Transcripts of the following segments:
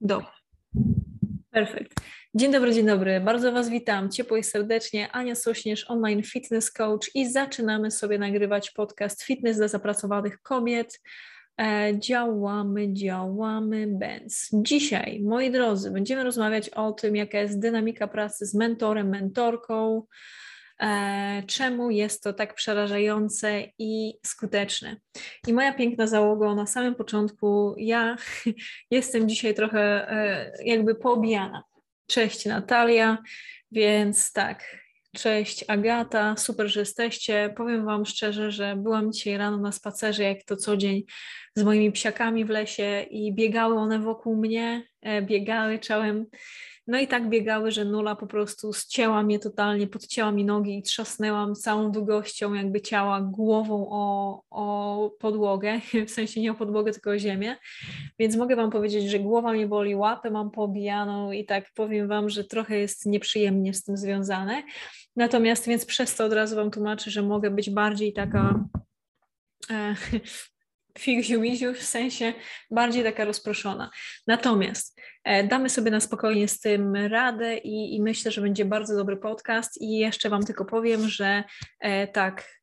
Do. Perfekt. Dzień dobry, dzień dobry. Bardzo Was witam ciepło i serdecznie. Ania Sośnierz, online fitness coach i zaczynamy sobie nagrywać podcast Fitness dla zapracowanych kobiet. E, działamy, działamy, bęc. Dzisiaj, moi drodzy, będziemy rozmawiać o tym, jaka jest dynamika pracy z mentorem, mentorką, czemu jest to tak przerażające i skuteczne. I moja piękna załoga na samym początku, ja jestem dzisiaj trochę e, jakby poobijana. Cześć Natalia, więc tak, Cześć Agata, super, że jesteście. Powiem Wam szczerze, że byłam dzisiaj rano na spacerze, jak to co dzień, z moimi psiakami w lesie i biegały one wokół mnie, e, biegały, czołem no i tak biegały, że nula po prostu zcięła mnie totalnie, podcięła mi nogi i trzasnęłam całą długością jakby ciała głową o, o podłogę, w sensie nie o podłogę, tylko o ziemię. Więc mogę Wam powiedzieć, że głowa mnie boli, łapę mam poobijaną i tak powiem Wam, że trochę jest nieprzyjemnie z tym związane. Natomiast więc przez to od razu Wam tłumaczę, że mogę być bardziej taka e, fiziu w sensie bardziej taka rozproszona. Natomiast e, damy sobie na spokojnie z tym radę i, i, myślę, że będzie bardzo dobry podcast. I jeszcze Wam tylko powiem, że e, tak,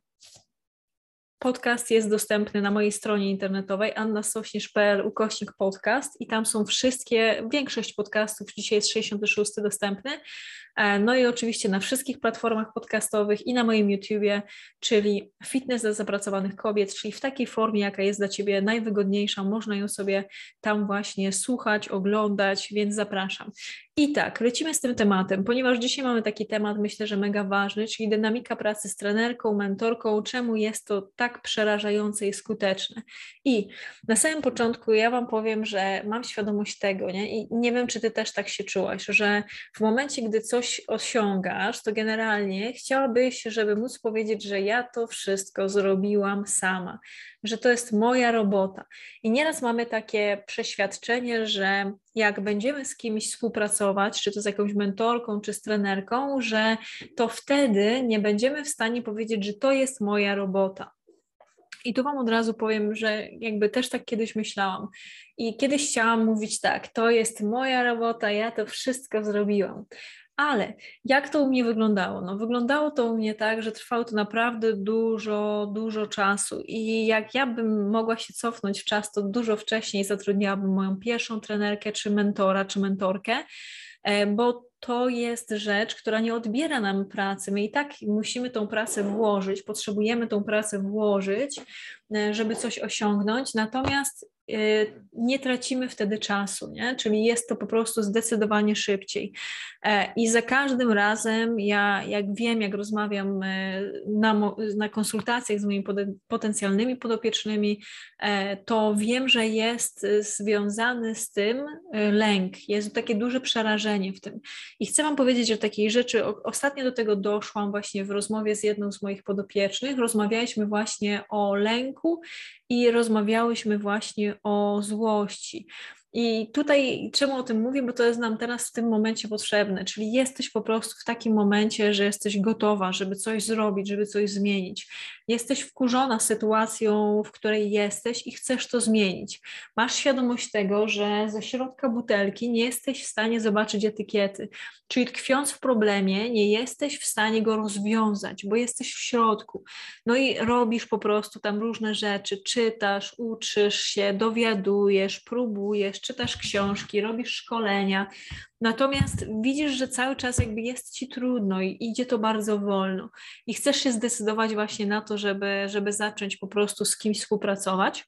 Podcast jest dostępny na mojej stronie internetowej annasośnierz.pl ukośnik podcast. I tam są wszystkie, większość podcastów, dzisiaj jest 66 dostępny, no i oczywiście na wszystkich platformach podcastowych i na moim YouTubie, czyli Fitness dla zapracowanych kobiet, czyli w takiej formie, jaka jest dla Ciebie najwygodniejsza. Można ją sobie tam właśnie słuchać, oglądać, więc zapraszam. I tak, lecimy z tym tematem, ponieważ dzisiaj mamy taki temat, myślę, że mega ważny, czyli dynamika pracy z trenerką, mentorką, czemu jest to tak przerażające i skuteczne. I na samym początku ja Wam powiem, że mam świadomość tego, nie? i nie wiem, czy Ty też tak się czułaś, że w momencie, gdy coś coś osiągasz, to generalnie chciałabyś, żeby móc powiedzieć, że ja to wszystko zrobiłam sama, że to jest moja robota. I nieraz mamy takie przeświadczenie, że jak będziemy z kimś współpracować, czy to z jakąś mentorką, czy z trenerką, że to wtedy nie będziemy w stanie powiedzieć, że to jest moja robota. I tu Wam od razu powiem, że jakby też tak kiedyś myślałam. I kiedyś chciałam mówić tak, to jest moja robota, ja to wszystko zrobiłam. Ale jak to u mnie wyglądało? No, wyglądało to u mnie tak, że trwało to naprawdę dużo, dużo czasu. I jak ja bym mogła się cofnąć w czas, to dużo wcześniej zatrudniałabym moją pierwszą trenerkę, czy mentora, czy mentorkę, e, bo to jest rzecz, która nie odbiera nam pracy. My i tak musimy tą pracę włożyć, potrzebujemy tą pracę włożyć, e, żeby coś osiągnąć. Natomiast nie tracimy wtedy czasu, nie? czyli jest to po prostu zdecydowanie szybciej. E, I za każdym razem, ja jak wiem, jak rozmawiam e, na, na konsultacjach z moimi potencjalnymi podopiecznymi, e, to wiem, że jest związany z tym lęk, jest takie duże przerażenie w tym. I chcę Wam powiedzieć o takiej rzeczy, ostatnio do tego doszłam właśnie w rozmowie z jedną z moich podopiecznych, rozmawialiśmy właśnie o lęku i rozmawiałyśmy właśnie o złości. I tutaj czemu o tym mówię, bo to jest nam teraz w tym momencie potrzebne, czyli jesteś po prostu w takim momencie, że jesteś gotowa, żeby coś zrobić, żeby coś zmienić. jesteś wkurzona sytuacją, w której jesteś i chcesz to zmienić. Masz świadomość tego, że ze środka butelki nie jesteś w stanie zobaczyć etykiety, czyli tkwiąc w problemie, nie jesteś w stanie go rozwiązać, bo jesteś w środku. No i robisz po prostu tam różne rzeczy, czytasz, uczysz się, dowiadujesz, próbujesz, czytasz książki, robisz szkolenia. Natomiast widzisz, że cały czas jakby jest ci trudno i idzie to bardzo wolno i chcesz się zdecydować właśnie na to, żeby, żeby zacząć po prostu z kimś współpracować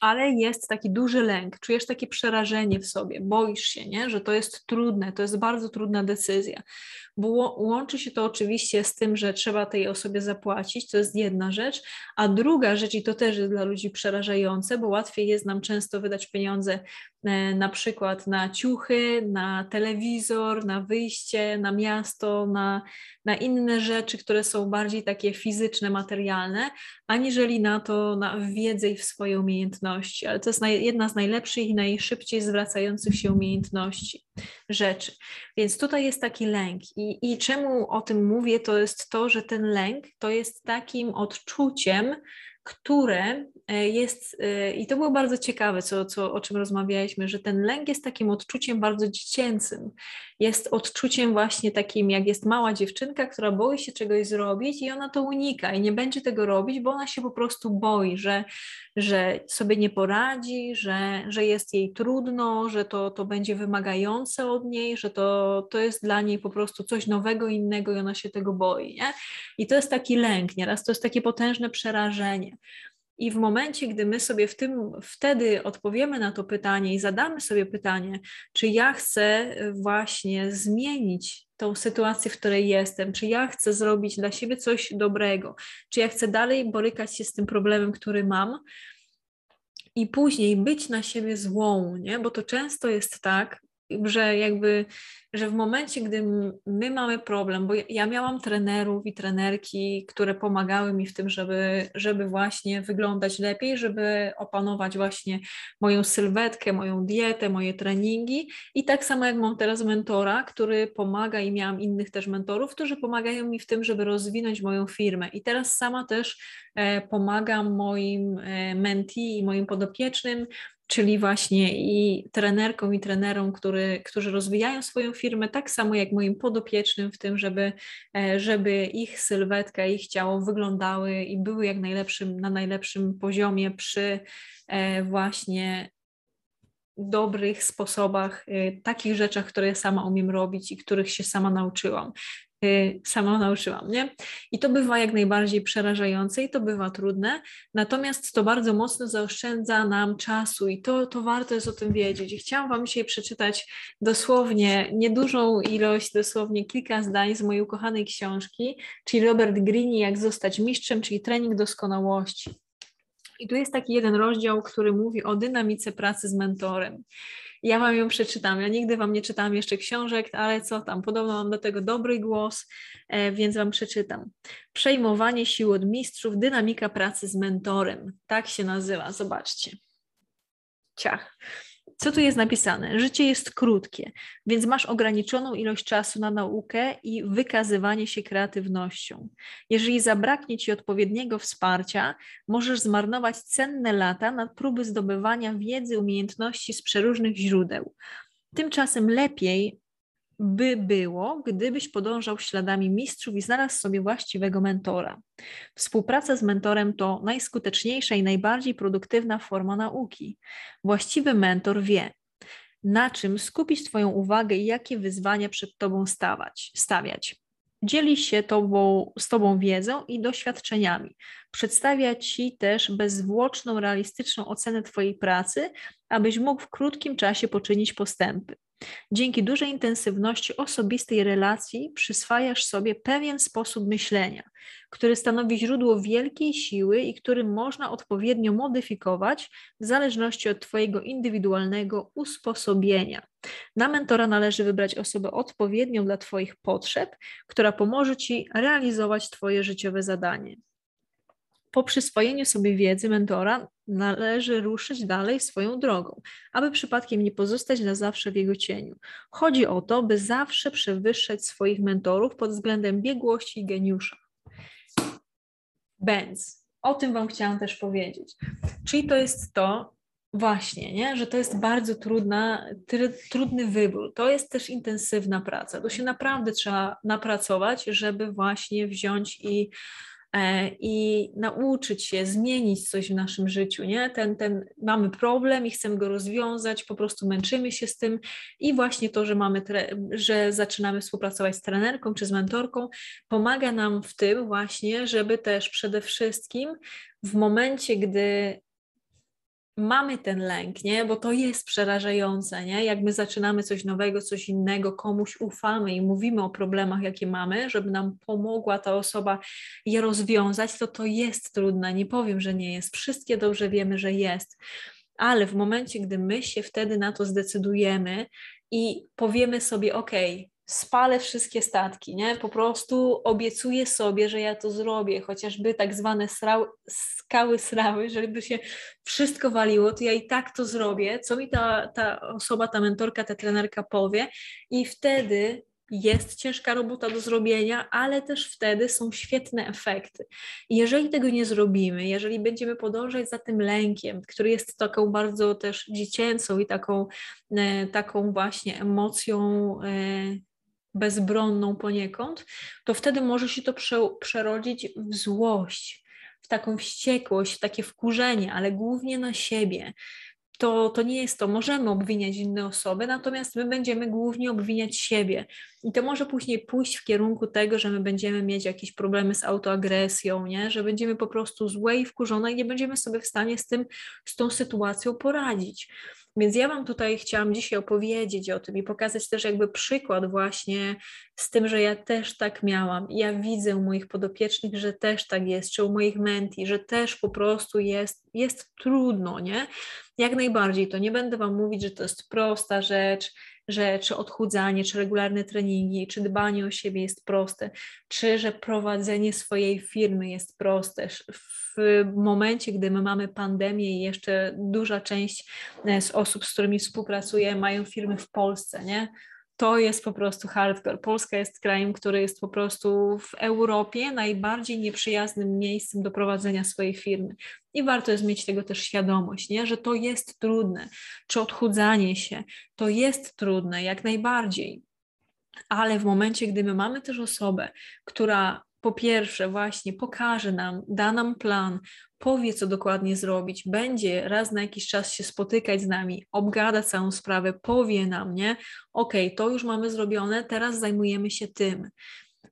ale jest taki duży lęk, czujesz takie przerażenie w sobie, boisz się, nie? że to jest trudne, to jest bardzo trudna decyzja, bo łączy się to oczywiście z tym, że trzeba tej osobie zapłacić, to jest jedna rzecz, a druga rzecz, i to też jest dla ludzi przerażające, bo łatwiej jest nam często wydać pieniądze na przykład na ciuchy, na telewizor, na wyjście, na miasto, na, na inne rzeczy, które są bardziej takie fizyczne, materialne, aniżeli na to, na wiedzę i w swoje umiejętności. Ale to jest jedna z najlepszych i najszybciej zwracających się umiejętności, rzeczy. Więc tutaj jest taki lęk. I, I czemu o tym mówię, to jest to, że ten lęk to jest takim odczuciem, które e, jest, e, i to było bardzo ciekawe, co, co, o czym rozmawialiśmy, że ten lęk jest takim odczuciem bardzo dziecięcym. Jest odczuciem właśnie takim, jak jest mała dziewczynka, która boi się czegoś zrobić i ona to unika i nie będzie tego robić, bo ona się po prostu boi, że, że sobie nie poradzi, że, że jest jej trudno, że to, to będzie wymagające od niej, że to, to jest dla niej po prostu coś nowego, innego i ona się tego boi. Nie? I to jest taki lęk, nieraz to jest takie potężne przerażenie. I w momencie, gdy my sobie w tym, wtedy odpowiemy na to pytanie i zadamy sobie pytanie, czy ja chcę właśnie zmienić tą sytuację, w której jestem, czy ja chcę zrobić dla siebie coś dobrego, czy ja chcę dalej borykać się z tym problemem, który mam, i później być na siebie złą, nie? bo to często jest tak, że jakby, że w momencie, gdy my mamy problem, bo ja miałam trenerów i trenerki, które pomagały mi w tym, żeby, żeby właśnie wyglądać lepiej, żeby opanować właśnie moją sylwetkę, moją dietę, moje treningi. I tak samo jak mam teraz mentora, który pomaga i miałam innych też mentorów, którzy pomagają mi w tym, żeby rozwinąć moją firmę. I teraz sama też e, pomagam moim e, mentee i moim podopiecznym czyli właśnie i trenerkom i trenerom, który, którzy rozwijają swoją firmę, tak samo jak moim podopiecznym w tym, żeby, e, żeby ich sylwetka, ich ciało wyglądały i były jak najlepszym, na najlepszym poziomie przy e, właśnie dobrych sposobach, e, takich rzeczach, które sama umiem robić i których się sama nauczyłam. Y, sama nauczyłam, nie? I to bywa jak najbardziej przerażające i to bywa trudne, natomiast to bardzo mocno zaoszczędza nam czasu i to, to warto jest o tym wiedzieć. I chciałam Wam dzisiaj przeczytać dosłownie niedużą ilość, dosłownie kilka zdań z mojej ukochanej książki, czyli Robert Greene, Jak zostać mistrzem, czyli trening doskonałości. I tu jest taki jeden rozdział, który mówi o dynamice pracy z mentorem. Ja Wam ją przeczytam. Ja nigdy Wam nie czytałam jeszcze książek, ale co tam, podobno mam do tego dobry głos, e, więc Wam przeczytam. Przejmowanie sił od mistrzów, dynamika pracy z mentorem. Tak się nazywa, zobaczcie. Ciach. Co tu jest napisane? Życie jest krótkie, więc masz ograniczoną ilość czasu na naukę i wykazywanie się kreatywnością. Jeżeli zabraknie ci odpowiedniego wsparcia, możesz zmarnować cenne lata na próby zdobywania wiedzy, umiejętności z przeróżnych źródeł. Tymczasem lepiej by było, gdybyś podążał śladami mistrzów i znalazł sobie właściwego mentora. Współpraca z mentorem to najskuteczniejsza i najbardziej produktywna forma nauki. Właściwy mentor wie, na czym skupić Twoją uwagę i jakie wyzwania przed Tobą stawać, stawiać. Dzieli się tobą, z Tobą wiedzą i doświadczeniami. Przedstawia Ci też bezzwłoczną, realistyczną ocenę Twojej pracy, abyś mógł w krótkim czasie poczynić postępy. Dzięki dużej intensywności osobistej relacji przyswajasz sobie pewien sposób myślenia, który stanowi źródło wielkiej siły i który można odpowiednio modyfikować w zależności od Twojego indywidualnego usposobienia. Na mentora należy wybrać osobę odpowiednią dla Twoich potrzeb, która pomoże Ci realizować Twoje życiowe zadanie. Po przyswojeniu sobie wiedzy mentora należy ruszyć dalej swoją drogą, aby przypadkiem nie pozostać na zawsze w jego cieniu. Chodzi o to, by zawsze przewyższać swoich mentorów pod względem biegłości i geniusza. Będz. O tym Wam chciałam też powiedzieć. Czyli to jest to, Właśnie, nie? że to jest bardzo trudna, trudny wybór. To jest też intensywna praca. To się naprawdę trzeba napracować, żeby właśnie wziąć i, i nauczyć się zmienić coś w naszym życiu. Nie? Ten, ten, mamy problem i chcemy go rozwiązać, po prostu męczymy się z tym i właśnie to, że, mamy że zaczynamy współpracować z trenerką czy z mentorką, pomaga nam w tym właśnie, żeby też przede wszystkim w momencie, gdy mamy ten lęk, nie? Bo to jest przerażające, nie? Jak my zaczynamy coś nowego, coś innego, komuś ufamy i mówimy o problemach, jakie mamy, żeby nam pomogła ta osoba je rozwiązać, to to jest trudne. Nie powiem, że nie jest. Wszystkie dobrze wiemy, że jest. Ale w momencie, gdy my się wtedy na to zdecydujemy i powiemy sobie, OK, spalę wszystkie statki, nie? Po prostu obiecuję sobie, że ja to zrobię, chociażby tak zwane srał, skały srały, żeby się wszystko waliło, to ja i tak to zrobię, co mi ta, ta osoba, ta mentorka, ta trenerka powie i wtedy jest ciężka robota do zrobienia, ale też wtedy są świetne efekty. Jeżeli tego nie zrobimy, jeżeli będziemy podążać za tym lękiem, który jest taką bardzo też dziecięcą i taką, e, taką właśnie emocją e, bezbronną poniekąd, to wtedy może się to prze, przerodzić w złość, w taką wściekłość, w takie wkurzenie, ale głównie na siebie. To, to nie jest to, możemy obwiniać inne osoby, natomiast my będziemy głównie obwiniać siebie. I to może później pójść w kierunku tego, że my będziemy mieć jakieś problemy z autoagresją, nie? że będziemy po prostu złe i wkurzone i nie będziemy sobie w stanie z tym, z tą sytuacją poradzić. Więc ja Wam tutaj chciałam dzisiaj opowiedzieć o tym i pokazać też jakby przykład właśnie z tym, że ja też tak miałam. Ja widzę u moich podopiecznych, że też tak jest, czy u moich menti, że też po prostu jest, jest trudno, nie? Jak najbardziej, to nie będę Wam mówić, że to jest prosta rzecz, że czy odchudzanie, czy regularne treningi, czy dbanie o siebie jest proste, czy że prowadzenie swojej firmy jest proste. W momencie, gdy my mamy pandemię i jeszcze duża część e, z osób, z którymi współpracuję, mają firmy w Polsce, nie? To jest po prostu hardcore. Polska jest krajem, który jest po prostu w Europie najbardziej nieprzyjaznym miejscem do prowadzenia swojej firmy. I warto jest mieć tego też świadomość, nie? że to jest trudne. Czy odchudzanie się to jest trudne, jak najbardziej. Ale w momencie, gdy my mamy też osobę, która po pierwsze właśnie pokaże nam, da nam plan, powie, co dokładnie zrobić, będzie raz na jakiś czas się spotykać z nami, obgada całą sprawę, powie nam, nie? Okej, okay, to już mamy zrobione, teraz zajmujemy się tym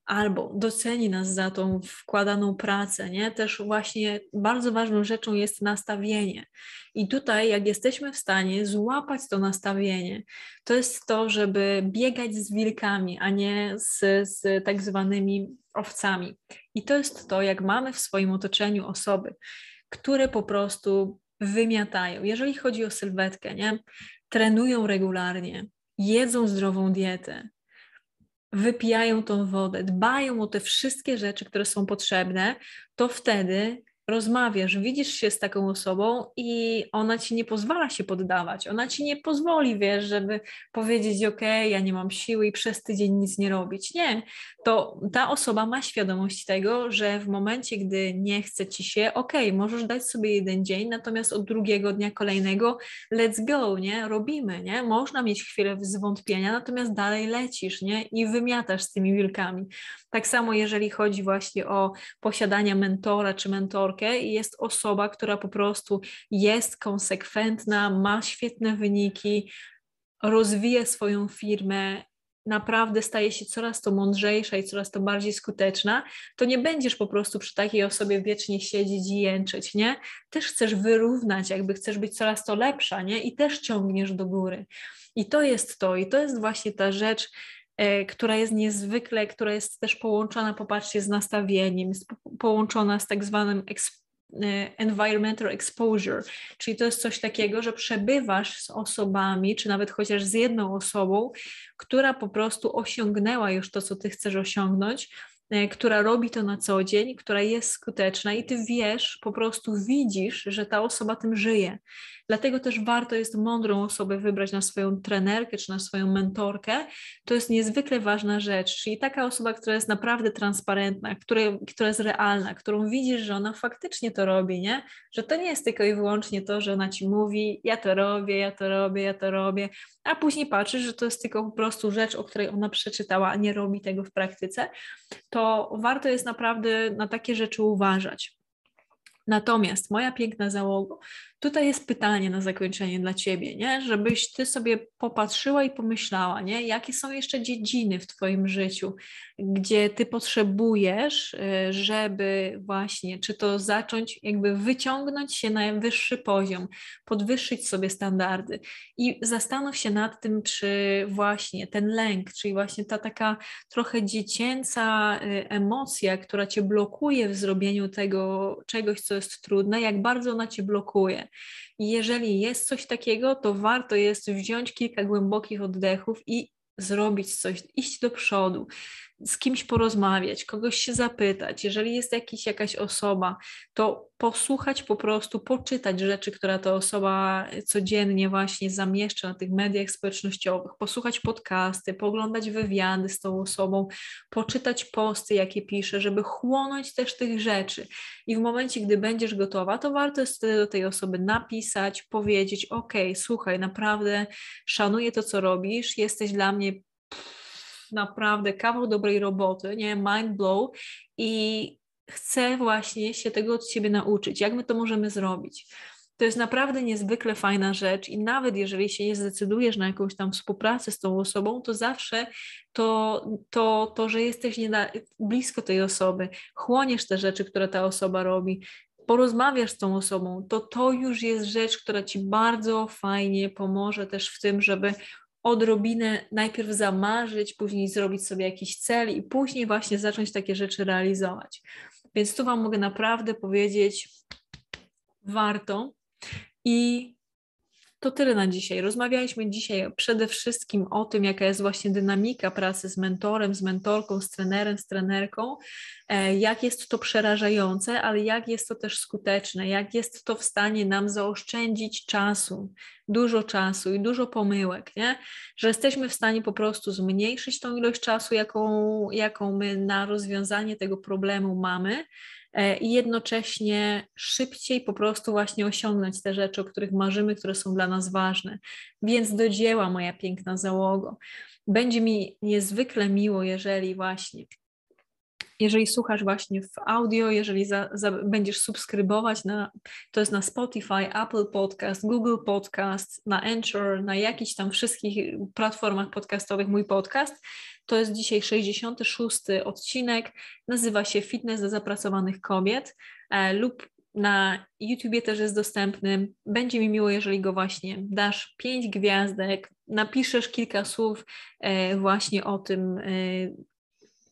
albo doceni nas za tą wkładaną pracę, nie? Też właśnie bardzo ważną rzeczą jest nastawienie. I tutaj, jak jesteśmy w stanie złapać to nastawienie, to jest to, żeby biegać z wilkami, a nie z, z tak zwanymi owcami. I to jest to, jak mamy w swoim otoczeniu osoby, które po prostu wymiatają. Jeżeli chodzi o sylwetkę, nie? Trenują regularnie, jedzą zdrową dietę, wypijają tą wodę, dbają o te wszystkie rzeczy, które są potrzebne, to wtedy rozmawiasz, widzisz się z taką osobą i ona ci nie pozwala się poddawać. Ona ci nie pozwoli, wiesz, żeby powiedzieć, ok, ja nie mam siły i przez tydzień nic nie robić. Nie, to ta osoba ma świadomość tego, że w momencie, gdy nie chce ci się, ok, możesz dać sobie jeden dzień, natomiast od drugiego dnia kolejnego let's go, nie, robimy, nie, można mieć chwilę zwątpienia, natomiast dalej lecisz, nie, i wymiatasz z tymi wilkami. Tak samo jeżeli chodzi właśnie o posiadanie mentora czy i jest osoba, która po prostu jest konsekwentna, ma świetne wyniki, rozwija swoją firmę, naprawdę staje się coraz to mądrzejsza i coraz to bardziej skuteczna, to nie będziesz po prostu przy takiej osobie wiecznie siedzieć i jęczyć, nie? Też chcesz wyrównać, jakby chcesz być coraz to lepsza, nie? I też ciągniesz do góry. I to jest to, i to jest właśnie ta rzecz, która jest niezwykle, która jest też połączona, popatrzcie, z nastawieniem, jest połączona z tak zwanym e, environmental exposure, czyli to jest coś takiego, że przebywasz z osobami, czy nawet chociaż z jedną osobą, która po prostu osiągnęła już to, co ty chcesz osiągnąć E, która robi to na co dzień, która jest skuteczna i ty wiesz, po prostu widzisz, że ta osoba tym żyje. Dlatego też warto jest mądrą osobę wybrać na swoją trenerkę czy na swoją mentorkę. To jest niezwykle ważna rzecz. Czyli taka osoba, która jest naprawdę transparentna, która, która jest realna, którą widzisz, że ona faktycznie to robi, nie? Że to nie jest tylko i wyłącznie to, że ona ci mówi, ja to robię, ja to robię, ja to robię, a później patrzysz, że to jest tylko po prostu rzecz, o której ona przeczytała, a nie robi tego w praktyce to warto jest naprawdę na takie rzeczy uważać. Natomiast moja piękna załoga, tutaj jest pytanie na zakończenie dla ciebie, nie? żebyś ty sobie popatrzyła i pomyślała, nie? jakie są jeszcze dziedziny w twoim życiu, gdzie ty potrzebujesz, y, żeby właśnie, czy to zacząć jakby wyciągnąć się na wyższy poziom, podwyższyć sobie standardy i zastanów się nad tym, czy właśnie ten lęk, czyli właśnie ta taka trochę dziecięca y, emocja, która cię blokuje w zrobieniu tego czegoś, co jest trudne, jak bardzo ona cię blokuje. I jeżeli jest coś takiego, to warto jest wziąć kilka głębokich oddechów i zrobić coś, iść do przodu, z kimś porozmawiać, kogoś się zapytać. Jeżeli jest jakiś, jakaś osoba, to posłuchać po prostu, poczytać rzeczy, które ta osoba codziennie właśnie zamieszcza na tych mediach społecznościowych, posłuchać podcasty, poglądać wywiady z tą osobą, poczytać posty, jakie pisze, żeby chłonąć też tych rzeczy. I w momencie, gdy będziesz gotowa, to warto jest wtedy do tej osoby napisać, powiedzieć: OK, słuchaj, naprawdę szanuję to, co robisz, jesteś dla mnie naprawdę kawał dobrej roboty, nie, mind blow i chcę właśnie się tego od Ciebie nauczyć. Jak my to możemy zrobić? To jest naprawdę niezwykle fajna rzecz i nawet jeżeli się nie zdecydujesz na jakąś tam współpracę z tą osobą, to zawsze to, to, to że jesteś blisko tej osoby, chłoniesz te rzeczy, które ta osoba robi, porozmawiasz z tą osobą, to to już jest rzecz, która ci bardzo fajnie pomoże też w tym, żeby odrobinę najpierw zamarzyć, później zrobić sobie jakiś cel i później właśnie zacząć takie rzeczy realizować. Więc tu Wam mogę naprawdę powiedzieć, warto. I to tyle na dzisiaj. Rozmawialiśmy dzisiaj przede wszystkim o tym, jaka jest właśnie dynamika pracy z mentorem, z mentorką, z trenerem, z trenerką, e, jak jest to przerażające, ale jak jest to też skuteczne, jak jest to w stanie nam zaoszczędzić czasu, dużo czasu i dużo pomyłek, nie? że jesteśmy w stanie po prostu zmniejszyć tą ilość czasu, jaką, jaką my na rozwiązanie tego problemu mamy i jednocześnie szybciej po prostu właśnie osiągnąć te rzeczy, o których marzymy, które są dla nas ważne. Więc do dzieła, moja piękna załogo. Będzie mi niezwykle miło, jeżeli właśnie jeżeli słuchasz właśnie w audio, jeżeli za, za, będziesz subskrybować, na, to jest na Spotify, Apple Podcast, Google Podcast, na Anchor, na jakichś tam wszystkich platformach podcastowych mój podcast, to jest dzisiaj 66 odcinek. Nazywa się Fitness dla zapracowanych kobiet e, lub na YouTubie też jest dostępny. Będzie mi miło, jeżeli go właśnie dasz pięć gwiazdek, napiszesz kilka słów e, właśnie o tym, e,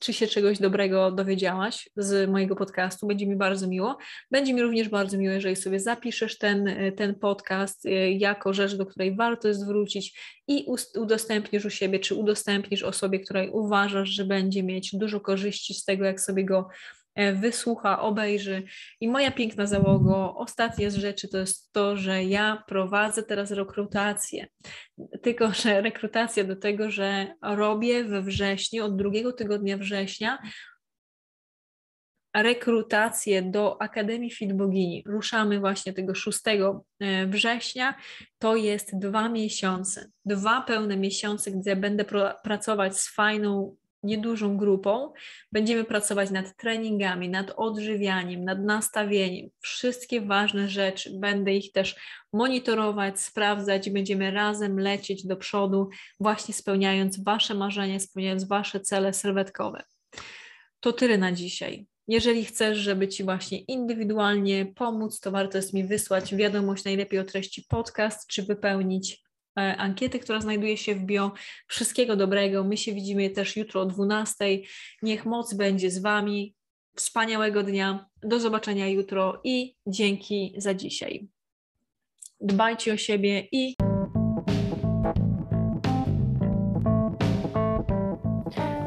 czy się czegoś dobrego dowiedziałaś z mojego podcastu. Będzie mi bardzo miło. Będzie mi również bardzo miło, jeżeli sobie zapiszesz ten, ten podcast y, jako rzecz, do której warto jest wrócić i udostępnisz u siebie, czy udostępnisz osobie, której uważasz, że będzie mieć dużo korzyści z tego, jak sobie go E, wysłucha, obejrzy. I moja piękna załogo, ostatnie z rzeczy to jest to, że ja prowadzę teraz rekrutację. Tylko, że rekrutacja do tego, że robię we wrześniu, od drugiego tygodnia września, rekrutację do Akademii Fit Bogini. Ruszamy właśnie tego 6 e, września. To jest dwa miesiące, dwa pełne miesiące, gdzie będę pracować z fajną niedużą grupą. Będziemy pracować nad treningami, nad odżywianiem, nad nastawieniem. Wszystkie ważne rzeczy. Będę ich też monitorować, sprawdzać i będziemy razem lecieć do przodu, właśnie spełniając Wasze marzenia, spełniając Wasze cele sylwetkowe. To tyle na dzisiaj. Jeżeli chcesz, żeby Ci właśnie indywidualnie pomóc, to warto jest mi wysłać wiadomość najlepiej o treści podcast, czy wypełnić ankiety, która znajduje się w bio. Wszystkiego dobrego. My się widzimy też jutro o 12. Niech moc będzie z Wami. Wspaniałego dnia. Do zobaczenia jutro i dzięki za dzisiaj. Dbajcie o siebie i.